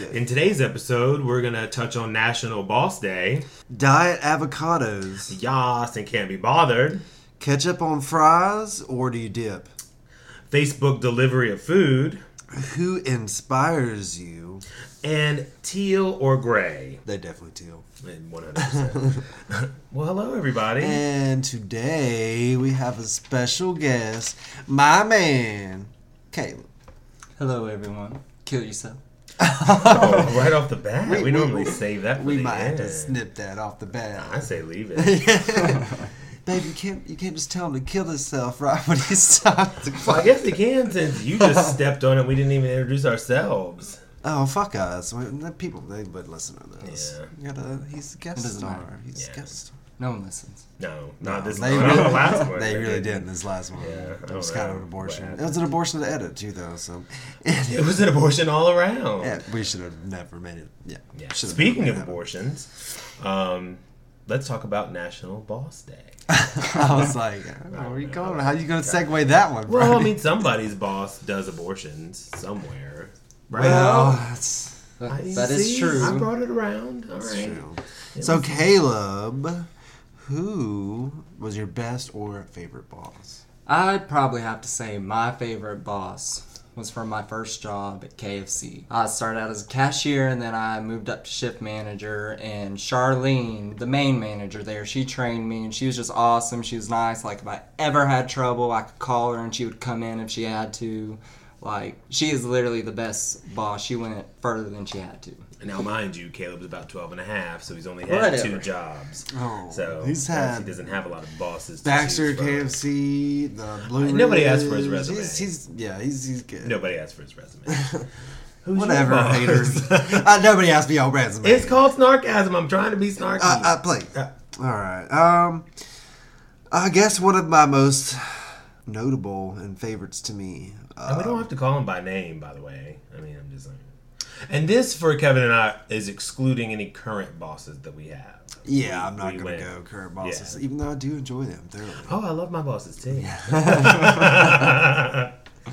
In today's episode, we're gonna touch on National Boss Day. Diet avocados. Yas and can't be bothered. Ketchup on fries or do you dip? Facebook delivery of food. Who inspires you? And teal or gray. They definitely teal. And 100%. well, hello, everybody. And today we have a special guest, my man, Caleb. Hello, everyone. Kill yourself. Oh, right off the bat. We, We- we- normally save that for We the might have to end. snip that off the bat. I say leave it. Babe, you can't you can't just tell him to kill himself right when he's time to well, I guess he can since you just stepped on it. We didn't even introduce ourselves. Oh fuck us! The People they would listen to this. Yeah. You gotta, he's a guest star. He's Yeah. a guest star. No one listens. No, not this they really, the last one. They really didn't this last one. Yeah, it don't was kind of an abortion. It was an abortion to edit too, though. So, It was an abortion all around. yeah, we should have never made it. Yeah. Yeah. Speaking of abortions, um, let's talk about National Boss Day. I was like, oh, where are you going? How are you gonna segue that one? Well, I mean, somebody's boss does abortions somewhere, right? well, that's, That, I that is true. I brought it around. All that's right. true. It So, Caleb, who was your best or favorite boss? I'd probably have to say my favorite boss was from my first job at KFC. I started out as a cashier and then I moved up to shift manager. And Charlene, the main manager there, she trained me and she was just awesome. She was nice. Like, if I ever had trouble, I could call her and she would come in if she had to. Like, she is literally the best boss. She went further than she had to. Now, mind you, Caleb's about 12 and a half, so he's only had two jobs. Oh, So he's had he doesn't have a lot of bosses. to Baxter, choose. KFC, the Blue. Nobody asked for his resume. He's, he's yeah, he's he's good. Nobody asked for his resume. Who's Whatever, haters. uh, nobody asked me your resume. it's called snarkasm. I'm trying to be snarky. I, I play. Uh, All right. Um, I guess one of my most notable and favorites to me. And we Uh, don't have to call him by name, by the way. I mean, I'm just saying. And this for Kevin and I is excluding any current bosses that we have. yeah, We- I'm not we gonna went- go current bosses, Yeah. even though I do enjoy them thoroughly. Oh, I love my bosses too.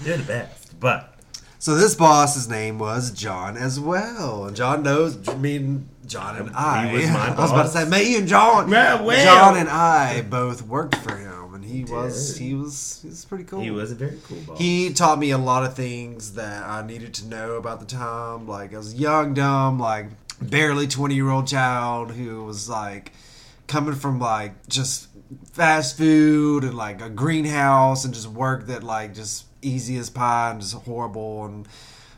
They're the best. But So this boss's name was John as well, and John knows. I mean, John and I. was my I was about to say me and John. Yeah, well. John and I both worked for him, he was he was he was pretty cool. he was a very cool boss. He taught me a lot of things that I needed to know about the time. Like I was young, dumb, like barely twenty year old child who was like coming from like just fast food and like a greenhouse and just work that like just easy as pie and just horrible and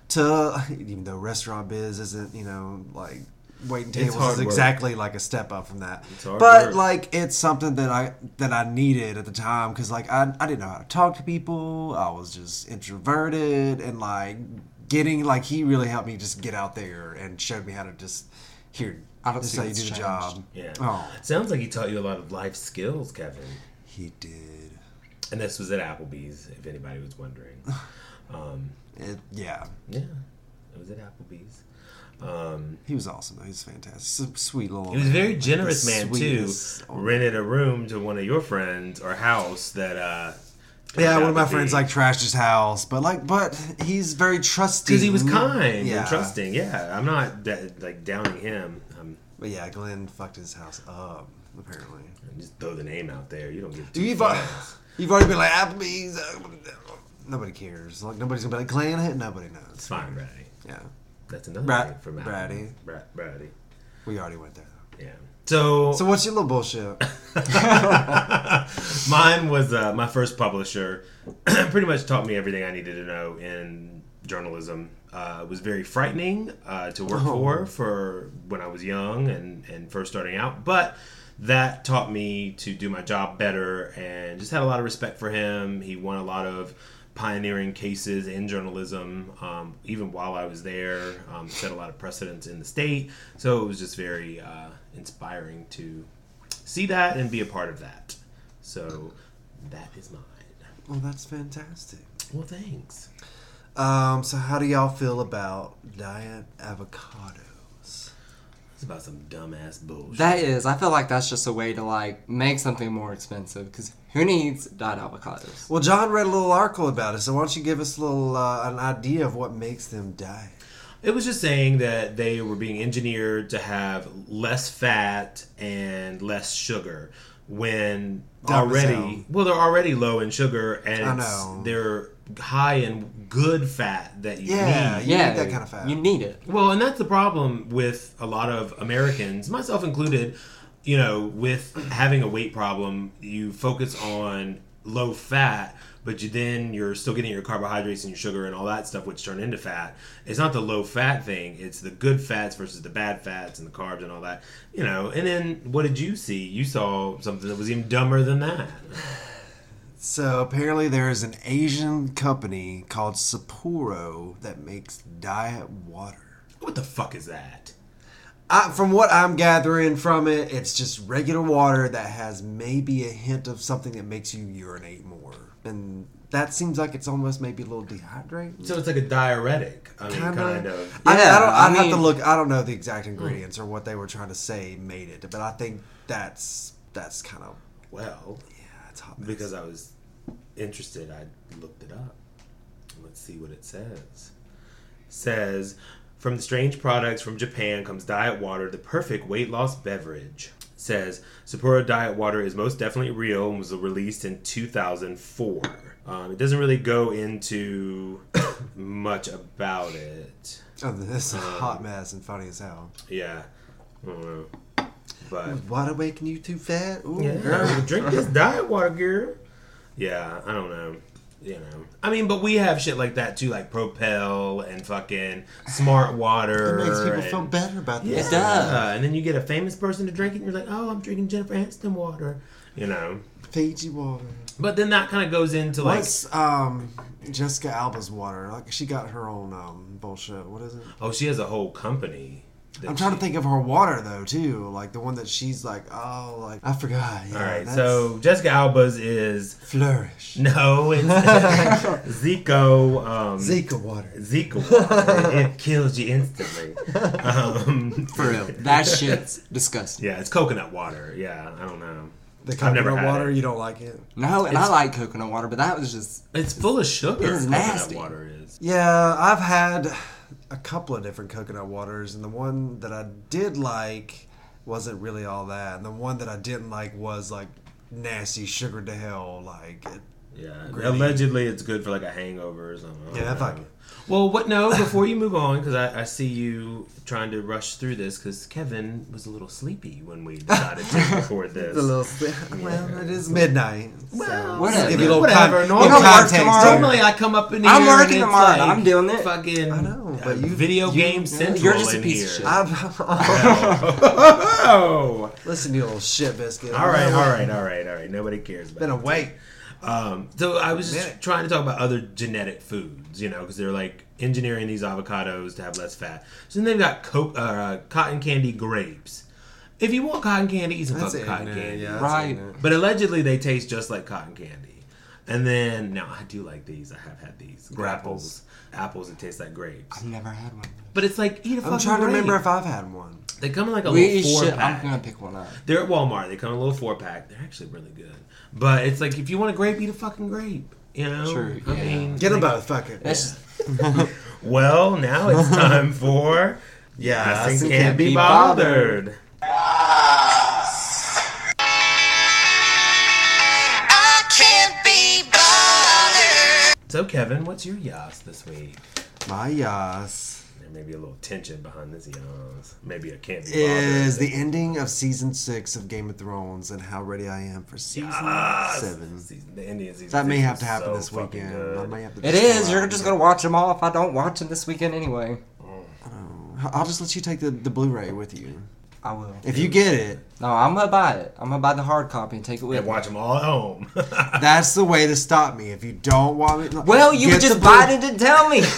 to even though restaurant biz isn't you know like waiting tables hard is work. exactly like a step up from that It's hard but work. like it's something that i that i needed at the time because like I, I didn't know how to talk to people i was just introverted and like getting like he really helped me just get out there and showed me how to just here I don't this see how you what's do the changed. job yeah. oh Sounds like he taught you a lot of life skills, Kevin. he did And this was at Applebee's, if anybody was wondering. Um, it, yeah yeah, it was at Applebee's. Um, he was awesome though. he was fantastic sweet little he was a very generous the man too. Rented a room to one of your friends or house that. uh Yeah, one of my friends be- like trashed his house, but like, but he's very trusting because he was kind Yeah. and trusting. Yeah, I'm not da- like downing him. I'm But yeah, Glenn fucked his house up apparently. just throw the name out there. You don't give. Do two you? fucks. You've already been like Applebee's. uh, Nobody cares. Like nobody's gonna be like Glenn. hit. Nobody knows. It's fine, Brady. Yeah, That's another Bra- name for Matt. Brady. Bra- Brady. we already went there. Yeah. So, So what's your little bullshit? mine was uh, my first publisher. Pretty much taught me everything I needed to know in journalism. Uh, it was very frightening uh, to work Oh. for for when I was young and, and first starting out, but that taught me to do my job better and just had a lot of respect for him. He won a lot of pioneering cases in journalism, um, even while I was there. Um, set a lot of precedents in the state, so it was just very uh, inspiring to see that and be a part of that. So that is mine. Well, that's fantastic. Well, thanks. Um, so how do y'all feel about diet avocados? It's about some dumbass bullshit. That is, I feel like that's just a way to like make something more expensive because who needs dyed avocados? Well, John read a little article about it, so why don't you give us a little uh, an idea of what makes them diet? It was just saying that they were being engineered to have less fat and less sugar when Dumb as already well they're already low in sugar and I it's- they're high in good fat that you Yeah, need. You yeah, need that kind of fat. You need it. Well, and that's the problem with a lot of Americans, myself included, you know, with having a weight problem, you focus on low fat, but you then you're still getting your carbohydrates and your sugar and all that stuff which turn into fat. It's not the low fat thing, it's the good fats versus the bad fats and the carbs and all that. You know, and then what did you see? You saw something that was even dumber than that. So apparently there is an Asian company called Sapporo that makes diet water. What the fuck is that? I, from what I'm gathering from it, it's just regular water that has maybe a hint of something that makes you urinate more, and that seems like it's almost maybe a little dehydrating. So it's like a diuretic. I mean, Kinda. kind of. I, Yeah, I don't. I I'd have to look. I don't know the exact hmm. ingredients or what they were trying to say made it, but I think that's that's kind of Well, yeah, it's hot. mess. because I was interested, I looked it up. Let's see what it says. says from the strange products from Japan comes diet water, the perfect weight loss beverage. Says Sapporo Diet Water is most definitely real and was released in 2004. Um, it doesn't really go into much about it. oh, this is a hot mess and funny as hell. Yeah, I don't know, but Water making you too fat? Ooh, Yeah, girl. drink this diet water, girl. Yeah, I don't know. You know, I mean, but we have shit like that too, like Propel and fucking Smart Water. It makes people and- feel better about Yeah, this. It does. and then you get a famous person to drink it, and you're like, oh, I'm drinking Jennifer Aniston water. You know, Fiji water. but then that kind of goes into like, What's um Jessica Alba's water? Like she got her own um bullshit. What is it? oh, she has a whole company. That I'm trying she- to think of her water though too. Like the one that she's like, oh, like I forgot. Yeah, All right, that's so Jessica Alba's is flourish. no, it's Zico. Um, Zika water. Zika water. it kills you instantly. Um, For real. That shit's disgusting. yeah, it's coconut water. Yeah, I don't know. The I've never coconut water, it. you don't like it? No, and It's- I like coconut water, but that was just It's full of sugar. It's coconut water is. Yeah, I've had a couple of different coconut waters, and the one that I did like wasn't really all that, and the one that I didn't like was like nasty sugar to hell. Like, it, Yeah, Gritty. allegedly it's good for like a hangover or something. Yeah, know. fuck it. Well, what? No, before you move on, because I, I see you trying to rush through this, because Kevin was a little sleepy when we decided to record this. a little sli- well, it is midnight. Well, so Whatever. give you a little Whatever. con- Normally- little You don't work context tomorrow? Normally, I come up in here. I'm working and it's tomorrow. like I'm doing it. Fucking, I know, but uh, you- video you- game central. You're just a piece here. of shit. I'm, Oh. listen, you little shit biscuit. All right, all right, all right, all right. Nobody cares about. Been a it. wait. Um, so I was just trying to talk about other genetic foods, you know, because they're like engineering these avocados to have less fat. So then they've got co- uh, cotton candy grapes. If you want cotton candy, eat some That's fucking cotton man, candy. yeah, Right. But allegedly, they taste just like cotton candy. And then now I do like these. I have had these grapples, apples that taste like grapes. I've never had one. But it's like eat a fucking I'm trying to remember if I've had one. They come in like a We little four should. pack. I'm gonna pick one up. They're at Walmart. They come in a little four pack. They're actually really good. But it's like if you want a grape, eat a fucking grape. You know. True, I yeah. mean, Get them like- both. Fuck it. That's Well, now it's time for Yeah, Yes, I and can't be bothered. I can't be bothered. So, Kevin, what's your yas this week? My yas There may be a little tension behind this yas. Maybe I can't be is the ending of season six of Game of Thrones and how ready I am for season Yas! seven. Season- the Indian season That may have to happen so this weekend. good. I may have to It just is. go You're just gonna watch them all if I don't watch them this weekend anyway. get- I'll just let you take the, the Blu-ray with you. I will. If you get it, No, I'm gonna buy it. I'm gonna buy the hard copy and take it with And me. watch them all at home. that's the way to stop me. If you don't want me, Well, you get just the buy it and tell me.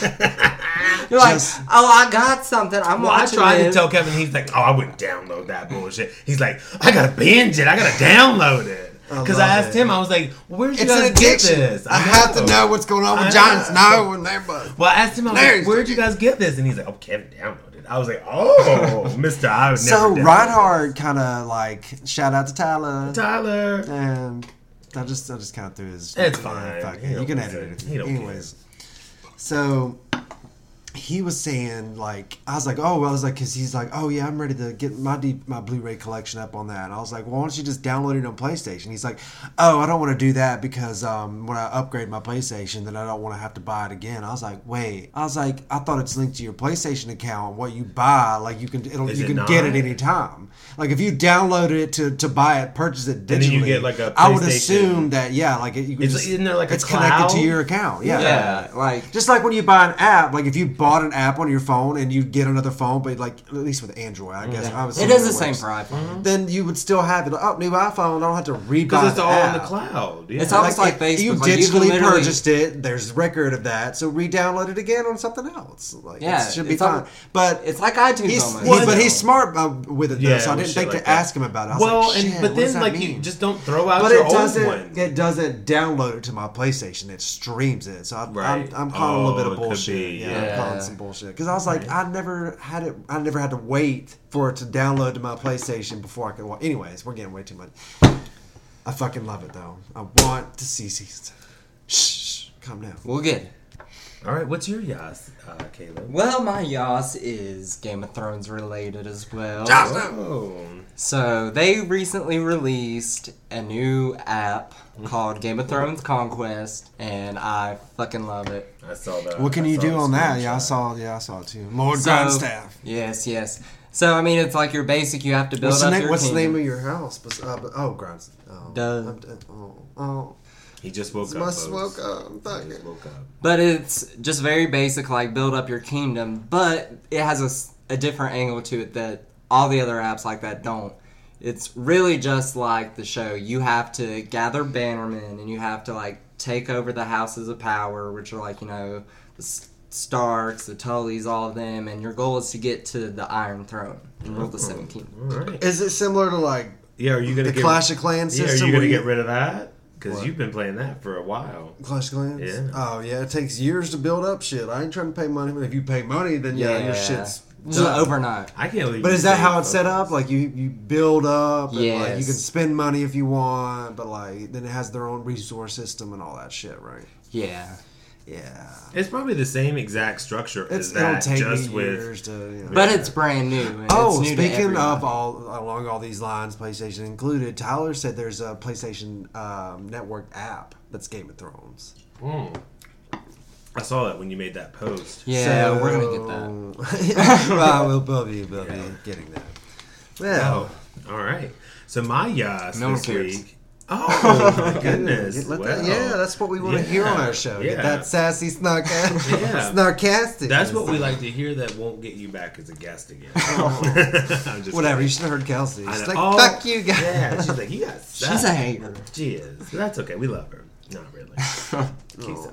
You're like, oh, I got something. I'm Well, I watching tried to tell Kevin, he's like, "Oh, I wouldn't download that bullshit." He's like, "I gotta binge it. I gotta download it." Because I, love asked it. him, I was like, "Where'd you It's guys get this?" I, have to know what's going on with I know. Snow and everybody. Well, I asked him, I was There's like, "Where'd you guys get this?" And he's like, "Oh, Kevin downloaded." it." I was like, "Oh, Mister, I would So never." download Reinhardt kind of like shout out to Tyler. Tyler. and I just I just kind of threw his. It's fine. fuck You can edit it. Anyways, so he was saying like I was like oh well, I was like because he's like oh yeah I'm ready to get my D- my Blu-ray collection up on that. And I was like well, why don't you just download it on PlayStation? He's like oh I don't want to do that because um, when I upgrade my PlayStation then I don't want to have to buy it again. I was like wait. I was like I thought it's linked to your PlayStation account. What you buy like you can it'll, Is you it can not? get it anytime. Like if you downloaded it to, to buy it purchase it digitally then you get, like, a I would assume that yeah like it, you It's- just, isn't there, like, a it's connected to your account yeah. Yeah, like just like when you buy an app, like if you bought an app on your phone and you get another phone, but like at least with Android, I guess I was it is the same for iPhone. Then you would still have it. Oh, new iPhone! I don't have to rebuy Because it's the all in the cloud. Yeah. It's almost like it- You Facebook, like, you can digitally literally- purchased it. There's record of that, so re-download it again on something else. Like, Yeah, it should be it's al- fine. But It's like iTunes he's, almost. he- but he's smart uh, with it though, Yeah, so I didn't think like to that. ask him about it. I was well, like, and but then that like you just don't throw out But your it old doesn't. one. It doesn't download it to my PlayStation. It streams it. So I, Right. I'm, I'm calling a little bit Oh, of bullshit. Yeah, yeah. Some bullshit because I was like, I never had it. I never had to wait for it to download to my PlayStation before I could. Watch. Anyways, we're getting way too much. I fucking love it though. I want to see seasons. Shh, shh, calm down. We'll get it. All right, what's your yas, uh, Caleb? Well, my Yas is Game of Thrones related as well. Oh, So they recently released a new app called Game of Thrones Conquest, and I fucking love it. I saw that. What can I you do on that? Yeah, I screenshot. saw. Yeah, I saw it too. Lord So- Grindstaff. Yes, yes. So I mean, it's like your basic. You have to build What's the up name? your What's the name of your house? Bes- Uh, oh, Grindstaff. Oh, Duh. I'm. Oh, oh. He just woke up. my folks. smoke up. I'm He fucking- just woke up. But it's just very basic, like build up your kingdom. But it has a different angle to it that all the other apps like that don't. It's really just like the show. You have to gather bannermen and you have to like take over the houses of power, which are like you know the Starks, the Tullys, all of them, and your goal is to get to the Iron Throne and rule the oh, Seven Kingdoms. All right. Is it similar to like Yeah, are you gonna the get Clash of Clans Yeah, are system? you where gonna get rid of that? Because you've been playing that for a while. Clash of Clans? Yeah. Oh yeah, it takes years to build up shit. I ain't trying to pay money, but if you pay money, then yeah, your shit's. just done. overnight. I can't believe. But is that how it's set up? Like you you build up, and like you can spend money if you want, but like then it has their own resource system and all that shit, right? Yeah. Yeah. It's probably the same exact structure It's, as it'll that, take just me with. years to. You know. But it's brand new. And Oh, it's new to speaking of all along all these lines, PlayStation included. Tyler said there's a PlayStation um, Network app that's Game of Thrones. Mm. I saw that when you made that post. Yeah, we're gonna get that. that. well, we'll, we'll be, we'll Yeah. be getting that. Well, Oh, all right. So my yas No one this cares. week. Oh my goodness! Get- let Well, that- yeah, that's what we want to hear on our show. yeah. Get that sassy snark Yeah. snarkastic. That's what we like to hear. That won't get you back as a guest again. Oh. Just Whatever. You should have heard Kelsey. She's like, Oh, "Fuck you guys." Yeah, she's like, you got. She's a hater. She is. That's okay. We love her. Not really. Keith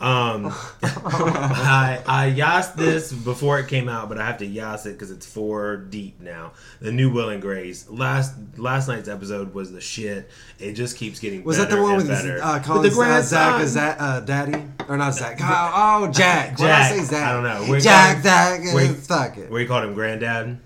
Um, I I yas this before it came out, but I have to yas it because it's four deep now. The new Will and Grace. Last last night's episode was the shit. It just keeps getting Was that the one with better. uh, With calling the uh, Zach grandson. as Zach, uh, Daddy or not Zach? Oh, oh, Jack. What did I Jack. say Zach? I don't know. We Jack. call- Zach. uh, Fuck it. Where you called him Granddad?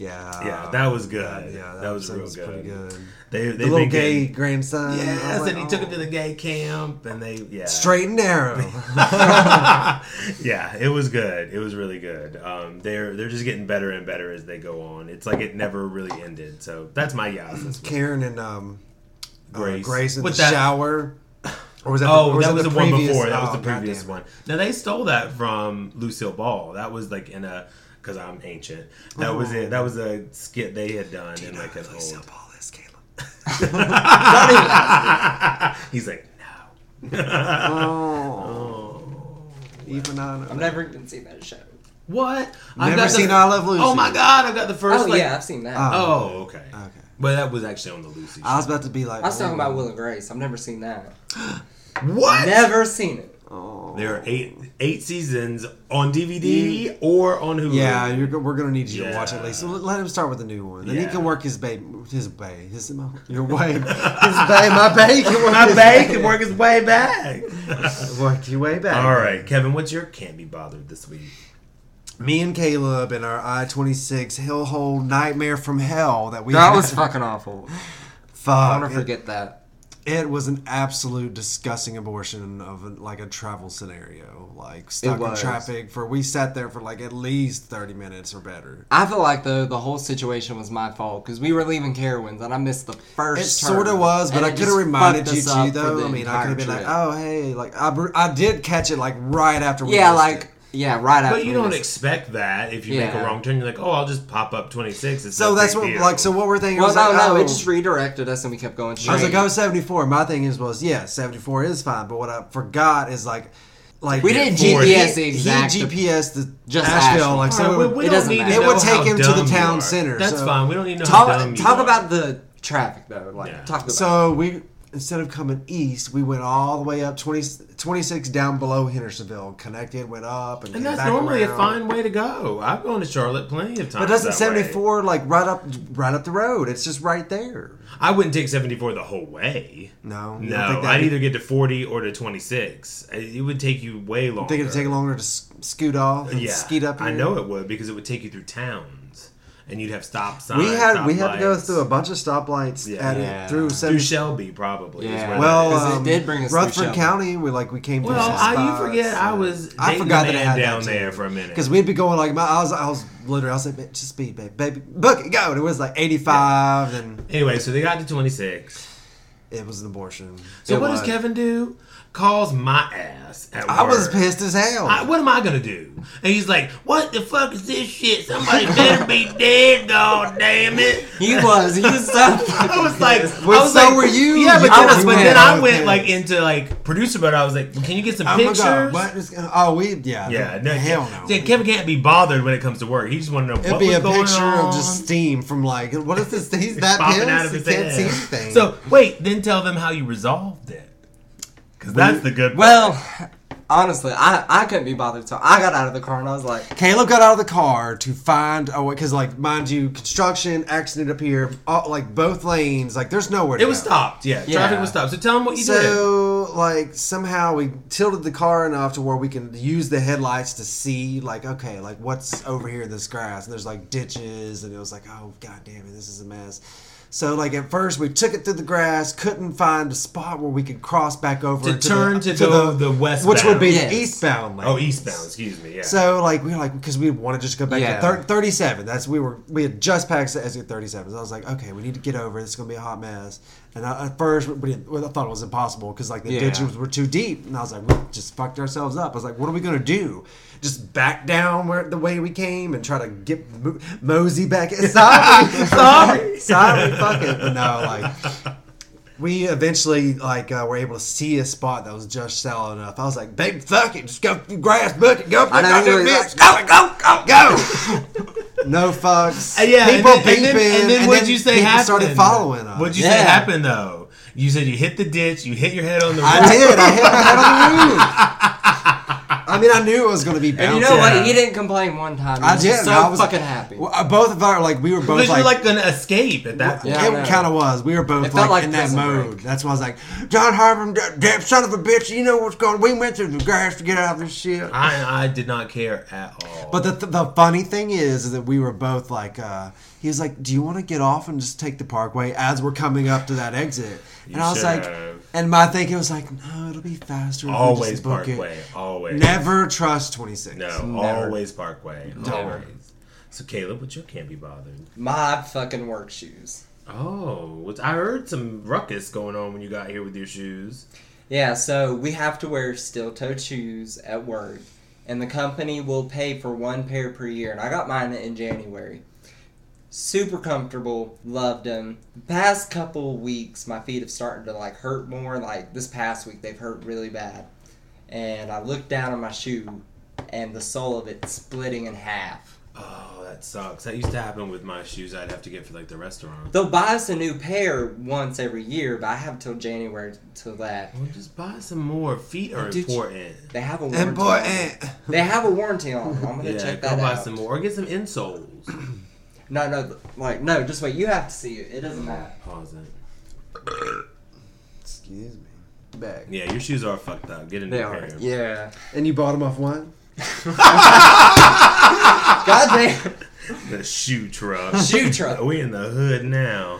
Yeah. Yeah, that was good. Yeah, that, was episode real was good. pretty good. They they The little gay getting- grandson. Yes, like, and he took him oh. to the gay camp, and they yeah straight and narrow. yeah, it was good. It was really good. Um, they're they're just getting better and better as they go on. It's like it never really ended. So that's my yas. this. Karen and um, Grace. uh, Grace in With the that- shower. Or was that? Oh, the, or that was the, one previous- before. That was oh, the previous one. Now they stole that from Lucille Ball. That was like in a because I'm ancient. That was it. That was a skit they had done in like an Lucille old. Ball is Caleb. He's like no. Oh. Even on. I've never even seen that show. What? I've never seen I Love Lucy. Oh my god! I've got the first. Oh like, yeah, I've seen that. Oh. Oh, okay. Okay. But that was actually on the Lucy. Show. I was about to be like. I was talking oh. about Will and Grace. I've never seen that. what? Never seen it. Oh. There are eight eight seasons on DVD or on Hulu. Yeah, you're, we're gonna need you to watch Yeah. at least. So let let him start with the new one. Then he can work his bay, his bay, his your way, his bay, my bay can work. My his bag can work his way back. work your way back. All right, Kevin, what's your can't be bothered this week? Me and Caleb and our I twenty six Hellhole Nightmare from Hell that we That had. was fucking awful. fuck. I'll never forget that. It was an absolute disgusting abortion of like a travel scenario. Like stuck in traffic for we sat there for like at least thirty minutes or better. I feel like though the whole situation was my fault because we were leaving Carowinds and I missed the first. It sort of was, but I could have reminded you too, though. I mean, I could have been like, "Oh, hey," like I, br- I did catch it like right after we. yeah, like it. Yeah, right after. But you don't expect that if you make a wrong turn. You're like, oh, I'll just pop up 26. It's So that's what deal. like so what we're thinking. I Well, was no, like, no, oh. it just redirected us and we kept going straight. I was like, oh, 74. My thing is was yeah, 74 is fine. But what I forgot is like, like We didn't GPS he, the exact. he GPS the Just Asheville. Asheville. Like so, All right, it we, would- we it don't doesn't need matter. to It would take him to the town center, That's so- fine. We don't need to know how dumb talk you talk are. about the traffic though. Like Yeah. talk about. so we instead of coming east, we went all the way up 20, 26 down below Hendersonville, connected, went up, and, And that's normally around. a fine way to go. I've gone to Charlotte plenty of times. But doesn't seventy four like right up right up the road? It's just right there. I wouldn't take 74 the whole way. No, No, I'd be- either get to 40 or to 26. It would take you way longer. Think it'd take longer to scoot off and Yeah, skeet up. I know it would because it would take you through towns, and you'd have stop signs. We had we stop had to go through a bunch of stoplights Yeah. at Yeah. it through through seventy. Shelby probably. is Yeah. where that Well, is. 'Cause it um, did bring us through Rutherford Shelby. County. We like we came through. well, some I, you spots, forget I was. I dating forgot a that it man had down that there for a minute. Because we'd be going like my, I was, I was literally, I was like, just speed, baby, baby, book it, go. And it was like 85, and Anyway, so they got to 26. it was an abortion. So It what was. does Kevin do? Calls my ass at I was pissed as hell. I, what am I gonna do? And he's like, "What the fuck is this shit? Somebody better be dead, god damn it!" he was. He was so. I was like, Well, I was so like, were you. Yeah, but then, were but then I went like into like producer mode. I was like, "Can you get some Oh pictures?" What oh, we yeah Yeah, no, hell no. Yeah, Kevin can't be bothered when it comes to work. He just want to know It'd what be was a going picture on. of just steam from like what is this? He's that pissed. out of he his can't head. see anything. So wait, then tell them how you resolved it, because that's the good. part. well, honestly, I I couldn't be bothered. So I got out of the car and I was like, Caleb got out of the car to find oh because like mind you construction accident up here all, like both lanes like there's nowhere to it was go. stopped. Yeah, Yeah. traffic was stopped. So tell them what you did. So like somehow we tilted the car enough to where we can use the headlights to see like okay like what's over here in this grass and there's like ditches and it was like oh god damn it this is a mess. So like at first we took it through the grass, couldn't find a spot where we could cross back over To turn the, to go the westbound. which would be Yes. the eastbound lane. Oh, eastbound. Excuse me. Yeah. So like we were like because we wanted to just go back Yeah. to thir- 37. That's we were we had just passed the exit 37. So I was like, okay, we need to get over. it. It's gonna be a hot mess. And I, at first, we didn't, well, I thought it was impossible because like the Yeah. ditches were too deep. And I was like, we just fucked ourselves up. I was like, what are we gonna do? Just back down where the way we came and try to get mo- mosey back. Sorry, sorry, sorry. Fuck it. But no, like we eventually like uh, were able to see a spot that was just shallow enough. I was like, "Babe, fuck it, just go through grass, book it, go, I know goddamn you go, go, go, go." no fucks. Uh, yeah, people and then, and beeping, then, and then what'd you say people happened? started following us. What'd you say happened though? You said you hit the ditch, you hit your head on the I did. I hit my head on the roof. I mean, I knew it was going to be bouncy. and you know Yeah. what? He didn't complain one time. He I was did. so I was fucking happy. Well, uh, both of our like we were both Because you're like. like gonna escape at that point. Yeah, it kind of was. We were both like, like in that mode. Break. That's why I was like, John Harvin, that damn son of a bitch. You know what's going? We went through the grass to get out of this shit. I I did not care at all. But the, the funny thing is, is that we were both like, uh, he was like, "Do you want to get off and just take the Parkway?" As we're coming up to that exit, and You I was like, should've. and my thinking was like, "No, it'll be faster." if we always just book it." Parkway. Always. Never trust twenty six. No, Never. always Parkway. Never. Always. So Caleb, what you can't be bothered? My fucking work shoes. Oh, I heard some ruckus going on when you got here with your shoes. Yeah, so we have to wear steel-toed shoes at work, and the company will pay for one pair per year. And I got mine in January. Super comfortable, loved them. The past couple weeks, my feet have started to like hurt more. Like this past week, they've hurt really bad. And I looked down on my shoe, and the sole of it splitting in half. Oh, that sucks. That used to happen with my shoes. I'd have to get for like the restaurant. They'll buy us a new pair once every year, but I have till January till that. Well, just buy some more. Feet are Dude, important. They have a warranty. Important. They have a warranty on them. I'm gonna Yeah, check go that buy some more or get some insoles. No, no, like no. Just wait. You have to see it. It doesn't mm. matter. Pause it. Excuse me. Back. Yeah, your shoes are fucked up. Get a new They pair. are. Yeah. And you bought them off one? God damn. The shoe truck. Shoe truck. Are we in the hood now.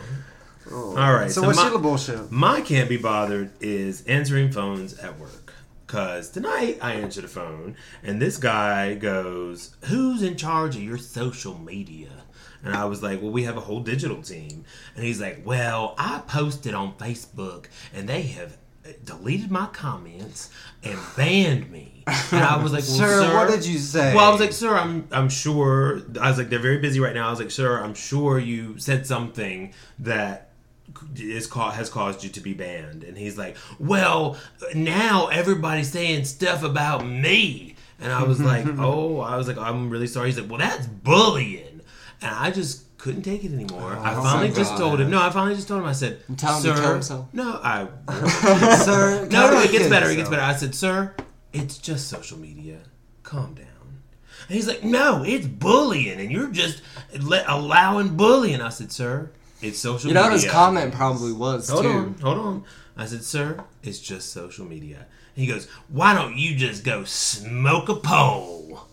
Oh. All right, So, so what's my- your little bullshit? My can't be bothered is answering phones at work. Cause tonight I answered the phone and this guy goes, "Who's in charge of your social media?" And I was like, "Well, we have a whole digital team." And he's like, "Well, I posted on Facebook and they have deleted my comments and banned me." And I was like, well, Sir, "Sir, what did you say? Well, I was like, "Sir, I'm I'm sure." I was like, "They're very busy right now." I was like, "Sir, I'm sure you said something that." is ca- has caused you to be banned and he's like well now everybody's saying stuff about me and i was like oh i was like i'm really sorry he's like well that's bullying and i just couldn't take it anymore oh, i Oh finally my just God. told him no i finally just told him i said Tell him sir to kill himself. no i Sir, no no it gets better it gets better i said sir it's just social media calm down and he's like no it's bullying and you're just let, allowing bullying i said sir it's social media. You know media what his comment probably was Hold too. on, hold on. I said, sir, it's just social media. And he goes, why don't you just go smoke a pole?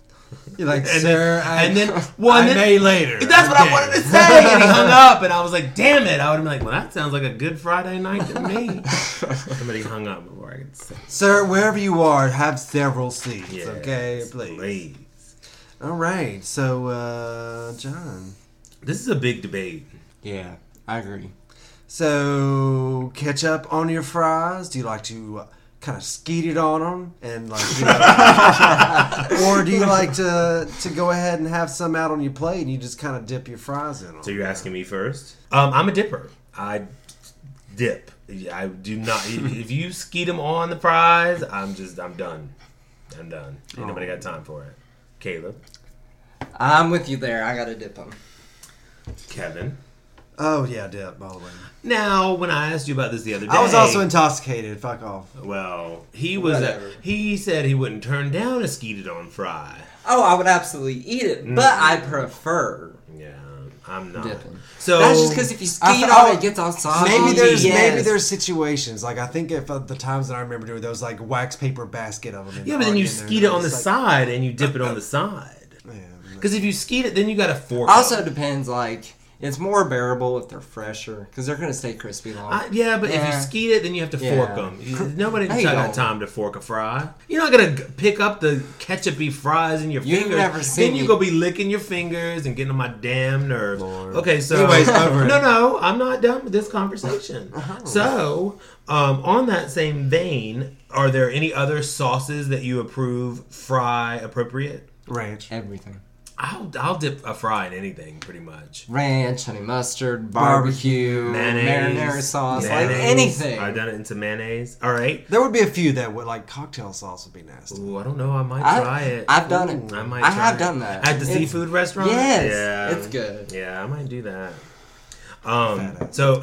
You're like, And sir, then, I, and then, well, I then- may later. That's what I wanted to say. And he hung up, and I was like, damn it. I would have been like, well, that sounds like a good Friday night to me. Somebody hung up before I could say. Sir, wherever you are, have several seats, Yes, okay? Please. please. All right. So, uh, John. This is a big debate. Yeah, I agree. So, ketchup on your fries? Do you like to uh, kind of skeeted on them and like, you know, or do you like to to go ahead and have some out on your plate and you just kind of dip your fries in them? So you're asking me first? Um, I'm a dipper. I dip. I do not. if you skeet them on the fries, I'm just. I'm done. I'm done. Ain't nobody got time for it. Caleb, I'm with you there. I gotta dip them Kevin. Oh yeah, dip all the way. Now, when I asked you about this the other day, I was also intoxicated. Fuck off. Well, he was. Whatever. he said he wouldn't turn down a skeeted on fry. Oh, I would absolutely eat it, but I prefer Yeah, I'm not. dipping. So That's just because if you skeet I th- on oh, it, it gets all soggy. Maybe there's Yes. maybe there's situations like I think if uh, the times that I remember doing those like wax paper basket of them. yeah, but then you skeet it on the side and you dip it on the side. Yeah. Because if you skeet it, then you got a fork. Also them. depends. Like it's more bearable if they're fresher because they're gonna stay crispy long. I, yeah, but if you Yeah. skeet it, then you have to Yeah. fork them. nobody's you got go. time to fork a fry. You're not gonna pick up the ketchupy fries in your You've fingers. never seen then you me- go be licking your fingers and getting on my damn nerves. Lord. Okay, so Anyways, no, no, I'm not done with this conversation. Oh. So, um, on that same vein, are there any other sauces that you approve fry appropriate? ranch. Everything. I'll I'll dip a fry in anything pretty much. Ranch, honey mustard, barbecue, Mayonnaise, marinara sauce, like anything. I've done it into mayonnaise. All right. There would be a few that would like cocktail sauce would be nasty. Ooh, I don't know. I might I- try it. I've done it. I might. I try have it. done that. at the It's- seafood restaurant. Yes, yeah, it's good. Yeah, I might do that. Um, so well,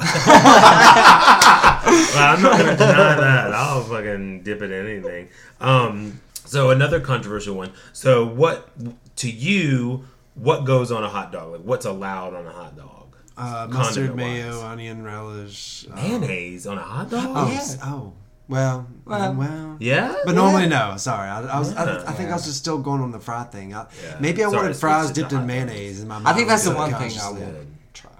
I'm not gonna deny that. I'll fucking dip it in anything. Um, so another controversial one. So what to you? What goes on a hot dog? Like what's allowed on a hot dog? Uh, mustard, mayo, onion relish. uh, Mayonnaise on a hot dog? Oh, Yeah. oh, well, Well, well. Yeah, But normally no. Sorry, I, I was. I, Yeah. I think I was just still going on the fry thing. I, Yeah. Maybe I Sorry, wanted fries dipped in mayonnaise. In my mouth. I think that's the one thing I would try.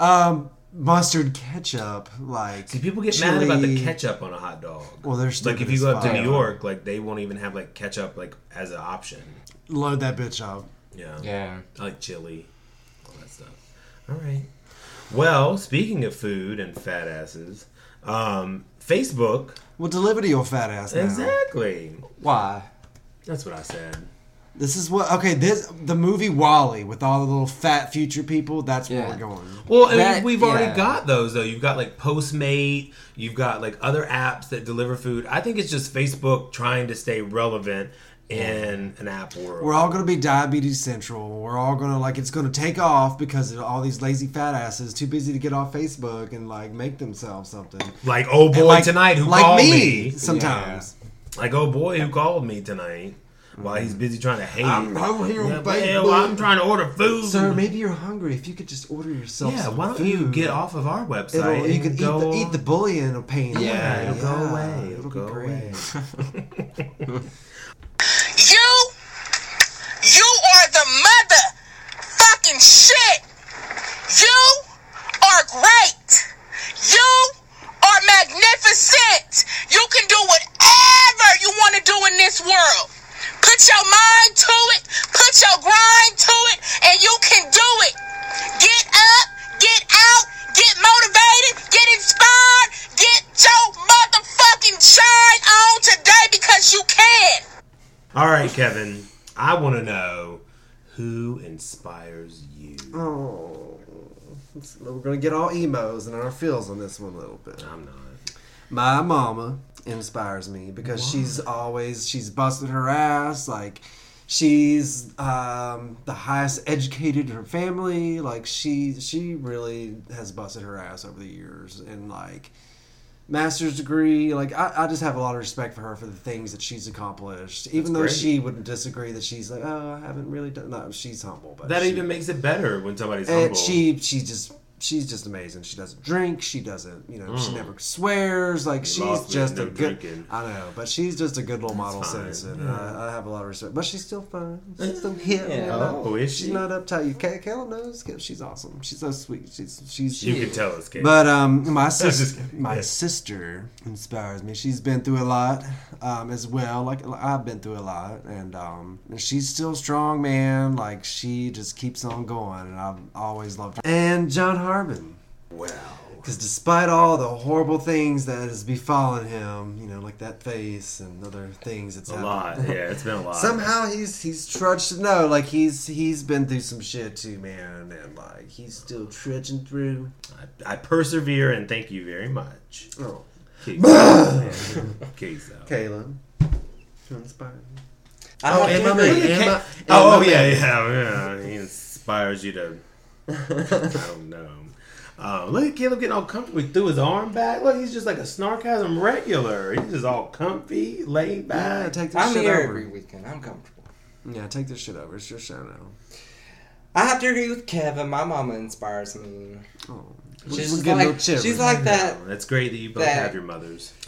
Um, mustard ketchup, like. See, people get mad about the ketchup on a hot dog. Well, they're like if you go up to. New York, like they won't even have like ketchup like as an option. Load that bitch up. Yeah, Yeah. I like chili, all that stuff. All right. Well, speaking of food and fat asses, um, Facebook. will deliver to your fat ass now. Exactly. Why? That's what I said. This is what. Okay, this the movie WALL-E with all the little fat future people. That's Yeah. where we're going. Well, I mean, That- we've already yeah. got those though. You've got like Postmate. You've got like other apps that deliver food. I think it's just Facebook trying to stay relevant in an app world. We're all going to be diabetes central. We're all going to like it's going to take off because of all these lazy fat asses too busy to get off Facebook and like make themselves something. like oh boy like tonight who like called me, me. sometimes. Like oh boy who called me tonight while he's busy trying to hate. I'm over here on yeah, Facebook. well, I'm trying to order food. Sir, maybe you're hungry. If you could just order yourself yeah, some why don't food, you get off of our website? It'll, you and can eat go, the, eat the bullying of pain. Yeah, away. it'll go away. It'll, It'll, go be great. away. You, you are the mother fucking shit. You are great. Kevin, I want to know who inspires you. Oh, we're gonna get all emos and our feels on this one a little bit. I'm not. My mama inspires me because she's always she's busted her ass like she's um, the highest educated in her family like she she really has busted her ass over the years and like master's degree like I, I just have a lot of respect for her for the things that she's accomplished even though great. she wouldn't disagree that she's like oh i haven't really done no she's humble but That she, even makes it better when somebody's and humble. she she just she's just amazing. She doesn't drink. She doesn't you know she never swears. Like she's Mm. lost me just at a no good. drinking. I know, but she's just a good little model citizen. yeah. I, I have a lot of respect. But she's still fun. She's still hip. you know? Oh, is she's not uptight. Kay- Kayla knows. She's awesome. She's so sweet. She's she's. you can tell us, Kate. But um, my sister, my Yeah. sister inspires me. She's been through a lot um, as well. Like I've been through a lot, and um, she's still strong, man. Like she just keeps on going, and I've always loved her. And John Harbin, well, because despite all the horrible things that has befallen him, you know, like that face and other things, it's a lot. Yeah, it's been a lot. Somehow he's he's trudged to know, like he's he's been through some shit too, man, and like he's still trudging through. I, I persevere and thank you very much. Oh, Keith. Yeah, Keith, though. Caleb, inspired? Oh, I Oh, have and to my agree. man, Oh, yeah, yeah, yeah. He inspires you to. I don't know. Um, look at Caleb getting all comfortable. He threw his arm back. Look, he's just like a snarkasm regular. He's just all comfy, laid Yeah, back. take this I'm shit here over. every weekend. I'm comfortable. Yeah, take this shit over. It's your show now. I have to agree with Kevin. My mama inspires me. Oh, She's we'll just get a like she's like that. Oh, that's great that you both that- have your mothers.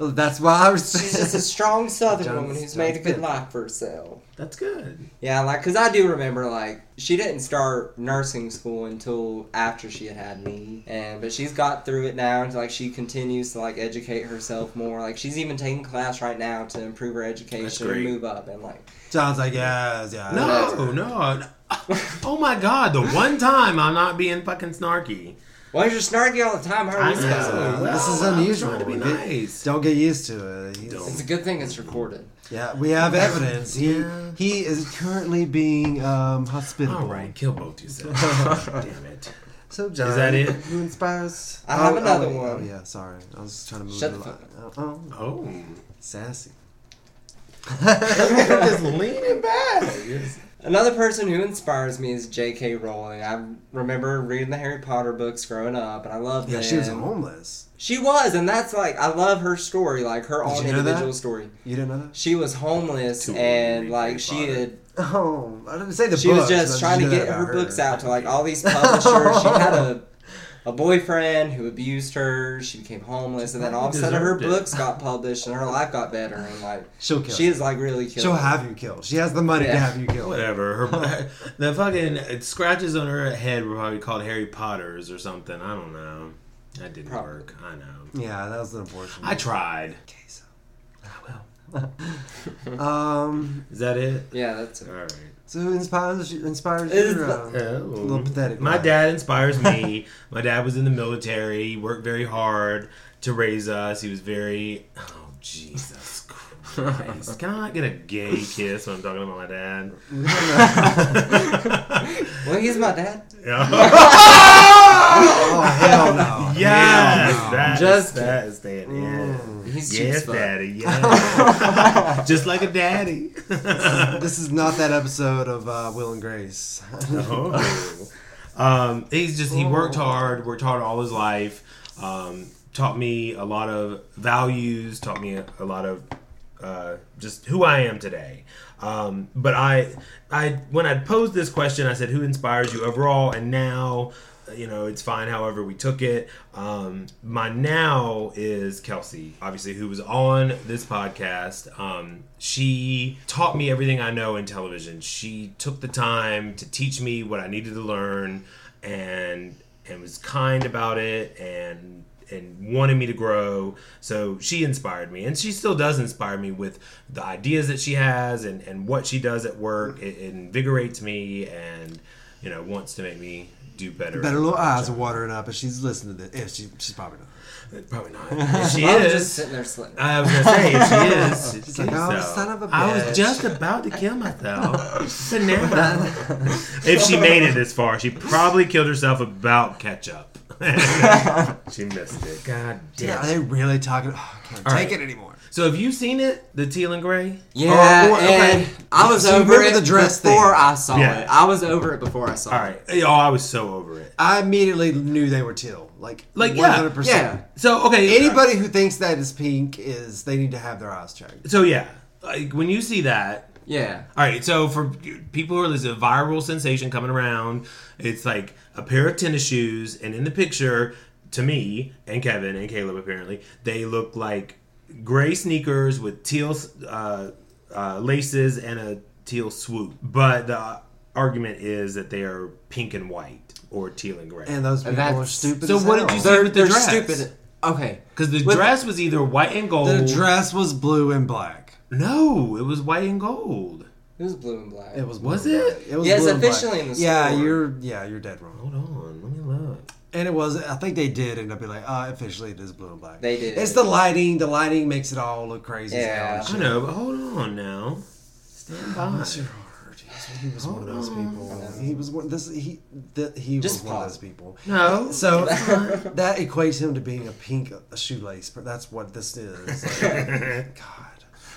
Oh, that's why I was. She's just a strong Southern John's- woman who's made a good good. life for herself. That's good. Yeah, like, cause I do remember, like, she didn't start nursing school until after she had had me, and but she's got through it now. And, like, she continues to like educate herself more. Like, she's even taking class right now to improve her education and move up. And like, John's like, yeah, yeah. No, no. Oh my god, the one time I'm not being fucking snarky. why you're snarky all the time? How are I we supposed to? know. know? this is unusual. to be Get- nice. Don't get used to it. It's a good thing it's recorded. Yeah, we have evidence. He Yeah. he is currently being um, hospitable. All right, kill both yourselves. Damn it. So John, Is that it? Who inspires? I have another oh, one. Oh yeah, sorry. I was just trying to move Shut it the along. Oh, oh, Oh. sassy. just leaning back. Yes. Another person who inspires me is J.K. Rowling. I remember reading the Harry Potter books growing up, and I loved Yeah, them. she was homeless. She was, and that's like I love her story, like her Did own individual that? story. You didn't know that? She was homeless, Too and like Harry she Potter. had, Oh, I didn't say the she books. was just trying to get that her books out to like all these publishers. she had a a boyfriend who abused her. She became homeless, and then all of a sudden her it. books got published, and her life got better. And like She'll kill. she you. is like really killed. She'll have you killed. She has the money to have you killed. Whatever. Her the fucking scratches on her head were probably called Harry Potter's or something. I don't know. That didn't Probably. work. I know. Yeah, that was unfortunate. I tried. Okay, so. I will. um. Is that it? Yeah, that's it. All right. So who inspires you? Inspires It is you? the- uh, Oh. little pathetic, My right? dad inspires me. My dad was in the military. He worked very hard to raise us. He was very. Oh Jesus Christ! Can I not get a gay kiss when I'm talking about my dad? Well, he's my dad. Oh hell no! Yes, Hell no. that Just is- that is that. Yeah. He's cheap Yes, as fuck. daddy. Yeah. Just like a daddy. This is not that episode of uh, Will and Grace. Oh. Um, he's just he worked hard, worked hard all his life. Um, taught me a lot of values. Taught me a, a lot of uh, just who I am today. Um, but I, I when I posed this question, I said, "Who inspires you overall?" And now, you know, it's fine. However, we took it. Um, my now is Kelsey, obviously, who was on this podcast. Um, she taught me everything I know in television. She took the time to teach me what I needed to learn, and and was kind about it, and and wanted me to grow. So she inspired me, and she still does inspire me with the ideas that she has and and what she does at work. It, it invigorates me, and you know, wants to make me do better. Better little eyes are watering up if she's listening to this. If she, she's probably not. Probably not. If she I'm is. just sitting there slitting. I was gonna say, if she is, she's like, "Oh, son of a I was just about to kill myself. But now, if she made it this far, she probably killed herself about ketchup. she missed it. God damn. Yeah, Are they really talking? Oh, I can't All take right. it anymore. So have you seen it, the teal and gray? Yeah, oh, oh, Or- or- okay. and I was So over it the dress before thing? I saw Yeah. it. I was over it before I saw All it. right. Oh, I was so over it. I immediately knew they were teal. Like, Like, 100%. Yeah. So okay, uh, Anybody who thinks that is pink is they need to have their eyes checked. So yeah, like when you see that, Yeah. All right, so for people who are listening, viral sensation coming around, it's like a pair of tennis shoes, and in the picture, to me and Kevin and Caleb, apparently, they look like gray sneakers with teal uh, uh, laces and a teal swoop. But the argument is that they are pink and white or teal and gray. And those people That's- are stupid. So as what hell. did you say? They're, with the they're dress? stupid. Okay. Because the With- dress was either white and gold. The dress was blue and black. No, it was white and gold. It was blue and black. It was blue Was and it? black. It was Yeah, it's blue and black. officially in the Yeah, you're yeah you're dead wrong. Hold on, let me look. And it was. I think they did end up being like, uh, officially it is blue and black. They did. It's the lighting. The lighting makes it all look crazy. Yeah. I know, but hold on now. Stand by. Bless your heart. He was one of those Hold people. He was one. This he. That he Just was one of those people. No. So that equates him to being a pink shoelace. But that's what this is. Like, God.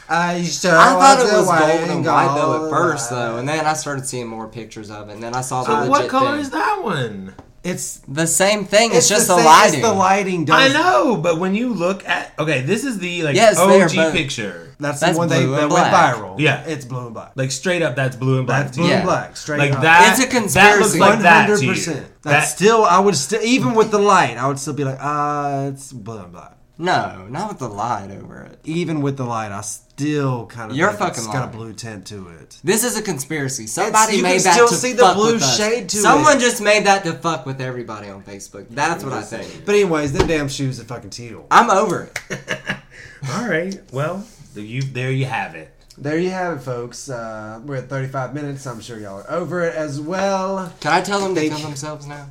I used to. I thought it was way gold and white though gold at first though, and then I started seeing more pictures of it, and then I saw the So legit what color thing. is that one? It's The same thing. It's, just the, same- lighting. It's the lighting. Does, I know, but when you look at okay, this is the like Yes, OG picture. That's, That's the one they, that and went viral. Yeah. it's blue and black. Like straight up, that's blue and black. That's blue you. and black. Straight Like up. that. It's a That conspiracy. looks like that to you. That's That- still. I would still even with the light. I would still be like, ah, it's blue and black. No, not with the light over it. Even with the light, I still kind of You're think it's fucking got a lying. blue tint to it. This is a conspiracy. Somebody you made can that still to see the fuck blue with us. shade to it. Someone it. just made that to fuck with everybody on Facebook. That's what I think. But anyways, them damn shoes are fucking teal. I'm over it. All right. Well, there you there you have it. There you have it, folks. Uh, we're at 35 minutes. I'm sure y'all are over it as well. Can I tell them to Thank kill you. themselves now?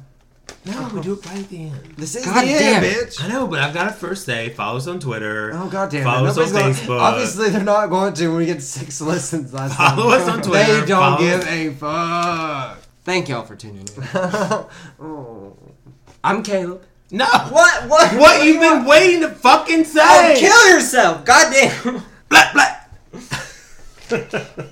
No, we do it right at the end. This is God the damn end, it. bitch. I know, but I've got to first say follow us on Twitter. Oh god damn Follow it! us on Nobody's Facebook. Obviously, they're not going to when we get six listens. Last Follow time. us on Twitter. They don't Follow- give a fuck. Thank y'all for tuning in. oh. I'm Caleb. No. What? What? What you've been waiting to fucking oh, say? Oh, kill yourself! God damn. Blah, blah.